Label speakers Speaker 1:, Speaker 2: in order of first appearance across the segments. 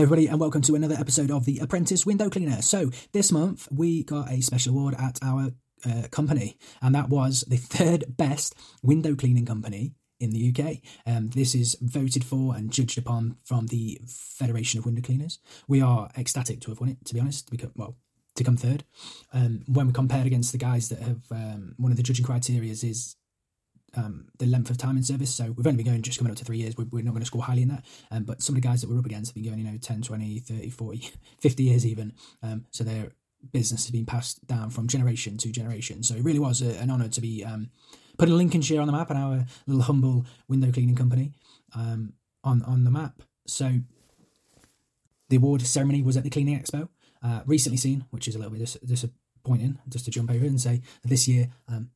Speaker 1: Everybody, and welcome to another episode of The Apprentice Window Cleaner. So, this month we got a special award at our uh, company, and that was the third best window cleaning company in the UK. Um, this is voted for and judged upon from the Federation of Window Cleaners. We are ecstatic to have won it, to be honest. Become, well, to come third. Um, when we compared against the guys that have, um, one of the judging criteria is um, the length of time in service. So we've only been going just coming up to three years. We're, we're not going to score highly in that. Um, but some of the guys that we're up against have been going, you know, 10, 20, 30, 40, 50 years even. Um, so their business has been passed down from generation to generation. So it really was a, an honour to be um, putting Lincolnshire on the map and our little humble window cleaning company um, on, on the map. So the award ceremony was at the Cleaning Expo. Uh, recently seen, which is a little bit dis- disappointing, just to jump over and say this year um,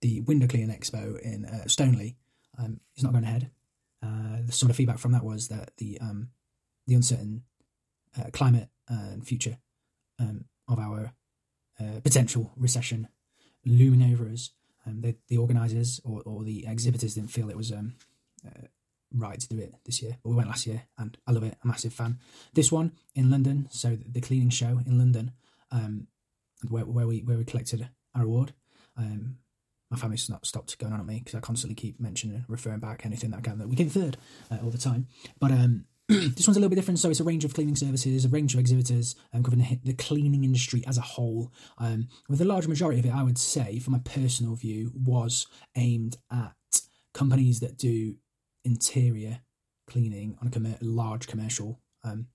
Speaker 1: the Window Cleaning Expo in uh, Stoneleigh um, is not going ahead. Uh, some of the feedback from that was that the um, the uncertain uh, climate and future um, of our uh, potential recession looming over us, um, the, the organisers or, or the exhibitors didn't feel it was um, uh, right to do it this year. But we went last year, and I love it. A massive fan. This one in London, so the cleaning show in London, um, where, where we where we collected our award. Um, my family's not stopped going on at me because I constantly keep mentioning, referring back anything that I can that we came third uh, all the time. But um, this one's a little bit different. So it's a range of cleaning services, a range of exhibitors, um, covering the, cleaning industry as a whole. Um, with the large majority of it, I would say, from my personal view, was aimed at companies that do interior cleaning on a large commercial um,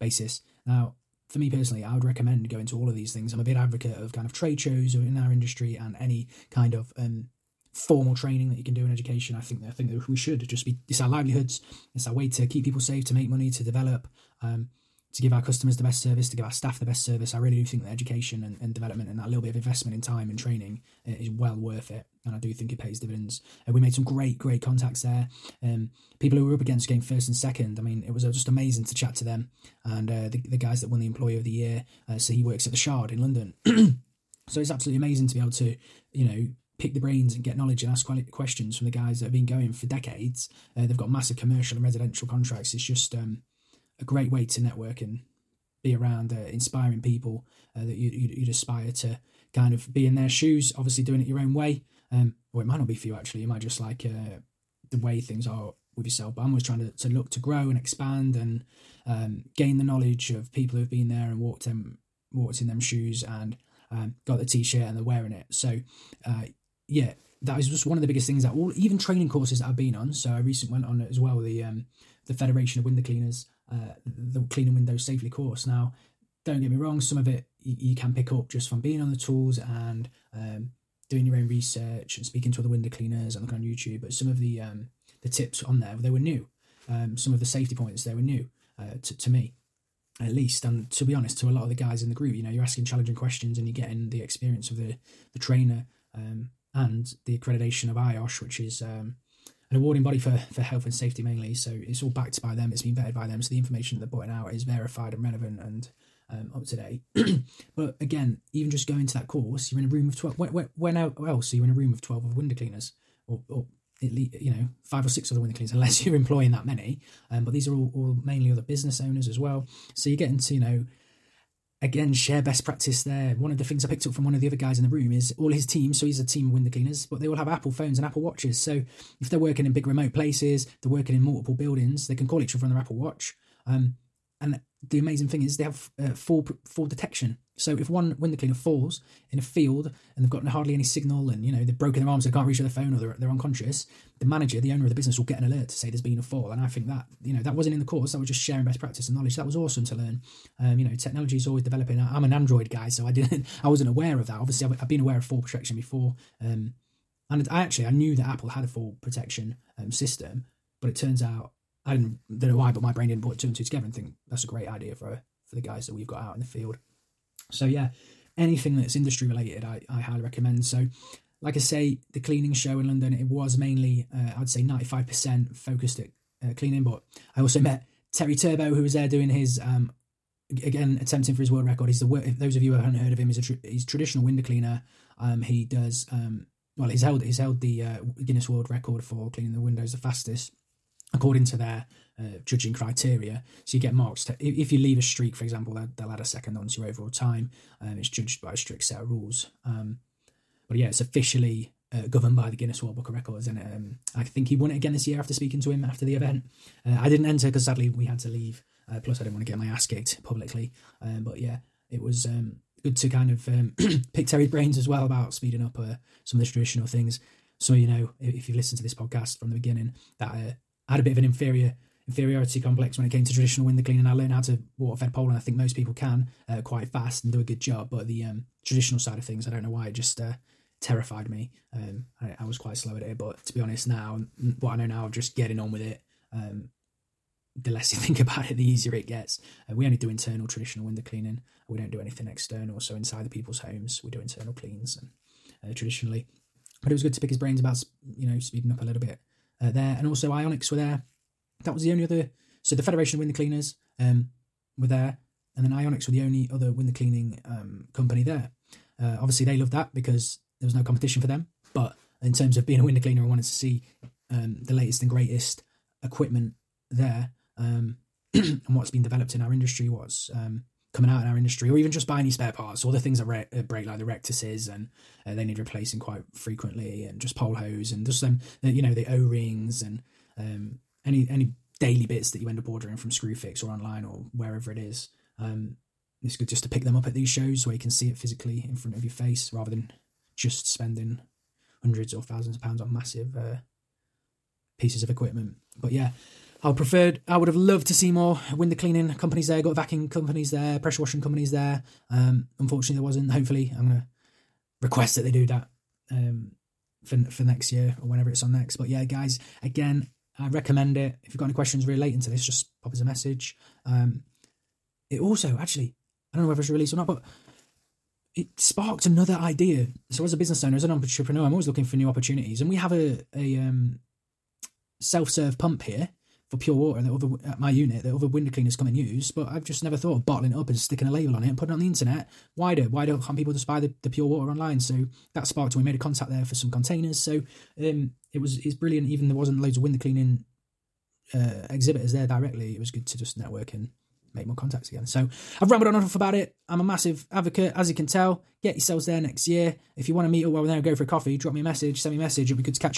Speaker 1: basis. Now, for me personally, I would recommend going to all of these things. I'm a big advocate of kind of trade shows in our industry and any kind of um, formal training that you can do in education. I think I think that we should just be. It's our livelihoods. It's our way to keep people safe, to make money, to develop. Um, to give our customers the best service, to give our staff the best service. I really do think that education and, and development and that little bit of investment in time and training uh, is well worth it. And I do think it pays dividends. Uh, we made some great, great contacts there. Um, people who were up against game first and second, I mean, it was uh, just amazing to chat to them. And uh, the, the guys that won the Employee of the Year, uh, so he works at the Shard in London. so it's absolutely amazing to be able to, you know, pick the brains and get knowledge and ask questions from the guys that have been going for decades. Uh, they've got massive commercial and residential contracts. It's just um, a great way to network and be around uh, inspiring people that you, would you'd aspire to kind of be in their shoes, obviously doing it your own way. Um, or it might not be for you actually. You might just like uh, the way things are with yourself. But I'm always trying to, to look to grow and expand and um, gain the knowledge of people who've been there and walked them walked in them shoes and um, got the t-shirt and they're wearing it. So uh, yeah, that is just one of the biggest things that all even training courses that I've been on. So I recently went on as well the um, the Federation of Window Cleaners uh, the cleaning windows safely course. Now, don't get me wrong, some of it you, you can pick up just from being on the tools and um, doing your own research and speaking to other window cleaners and looking on YouTube. But some of the um, the tips on there they were new. Um, some of the safety points they were new uh, to, to me at least and to be honest to a lot of the guys in the group you know you're asking challenging questions and you're getting the experience of the the trainer um, and the accreditation of IOSH which is um, an awarding body for, for health and safety mainly. So it's all backed by them. It's been vetted by them. So the information that they're putting out is verified and relevant and um, up to date. but again, even just going to that course, you're in a room of 12. When, when else are you in a room of 12 of window cleaners? Or, or at least, you know, five or six other window cleaners, unless you're employing that many. Um, but these are all, all mainly other business owners as well. So you're getting to, you know, again share best practice there. One of the things I picked up from one of the other guys in the room is all his team. So he's a team of window cleaners, but they all have Apple phones and Apple watches. So if they're working in big remote places, they're working in multiple buildings, they can call each other on their Apple Watch. Um, and the amazing thing is they have uh, fall fall detection. So if one window cleaner falls in a field and they've got hardly any signal and you know they've broken their arms, they can't reach their phone or they're, they're unconscious, the manager, the owner of the business, will get an alert to say there's been a fall. And I think that you know that wasn't in the course. That was just sharing best practice and knowledge. That was awesome to learn. Um, you know, technology is always developing. I'm an Android guy, so I didn't, I wasn't aware of that. Obviously, I've, I've been aware of fall protection before, um, and I actually I knew that Apple had a fall protection um, system, but it turns out I didn't don't know why, but my brain didn't put two and two together and think that's a great idea for for the guys that we've got out in the field. So yeah, anything that's industry related, I, I highly recommend. So, like I say, the cleaning show in London, it was mainly uh, I'd say ninety five percent focused at uh, cleaning, but I also met Terry Turbo who was there doing his um, again attempting for his world record. He's the those of you who haven't heard of him, he's a tr- he's traditional window cleaner. Um, he does um, well. He's held he's held the uh, Guinness World Record for cleaning the windows the fastest according to their uh, judging criteria. So you get marks. To, if you leave a streak, for example, they'll, they'll add a second onto your overall time. Um, it's judged by a strict set of rules. Um, but yeah, it's officially uh, governed by the Guinness World Book of Records, and um, I think he won it again this year after speaking to him after the event. Uh, I didn't enter because sadly we had to leave. Uh, plus, I didn't want to get my ass kicked publicly. Um, but yeah, it was um, good to kind of um, pick Terry's brains as well about speeding up uh, some of the traditional things. So you know, if you've listened to this podcast from the beginning, that uh, I had a bit of an inferior inferiority complex when it came to traditional window cleaning. I learned how to water fed pole, and I think most people can uh, quite fast and do a good job. But the um, traditional side of things, I don't know why, it just uh, terrified me. Um, I, I, was quite slow at it, but to be honest, now what I know now just getting on with it, um, the less you think about it, the easier it gets. Uh, we only do internal traditional window cleaning. We don't do anything external. So inside the people's homes, we do internal cleans and uh, traditionally. But it was good to pick his brains about you know speeding up a little bit uh, there, and also Ionics were there that was the only other. So the Federation Window Cleaners um, were there, and then Ionics were the only other window cleaning um, company there. Uh, obviously, they loved that because there was no competition for them. But in terms of being a window cleaner, I wanted to see um, the latest and greatest equipment there um, and what's been developed in our industry, what's um, coming out in our industry, or even just buy any spare parts, all the things that re- uh, break, like the rectuses, and uh, they need replacing quite frequently, and just pole hose, and just them, you know, the O rings, and um, any any daily bits that you end up ordering from Screwfix or online or wherever it is. Um, it's good just to pick them up at these shows where you can see it physically in front of your face rather than just spending hundreds or thousands of pounds on massive uh, pieces of equipment. But yeah, I preferred. I would have loved to see more window cleaning companies there, got vacuum companies there, pressure washing companies there. Um, unfortunately, there wasn't. Hopefully, I'm gonna request that they do that um, for for next year or whenever it's on next. But yeah, guys, again, I recommend it. If you've got any questions relating to this, just pop us a message. Um, it also, actually, I don't know whether it's released or not, but it sparked another idea. So, as a business owner, as an entrepreneur, I'm always looking for new opportunities, and we have a a um, self serve pump here for pure water that other at my unit that other window cleaners come and use. But I've just never thought of bottling it up and sticking a label on it and putting it on the internet. Why do why don't people just buy the, the pure water online? So that sparked. We made a contact there for some containers. So um, it was it's brilliant. Even there wasn't loads of window cleaning uh, exhibitors there directly. It was good to just network and make more contacts again. So I've rambled on enough about it. I'm a massive advocate, as you can tell. Get yourselves there next year. If you want to meet up while we're there, go for a coffee. Drop me a message, send me a message. It'd be good to catch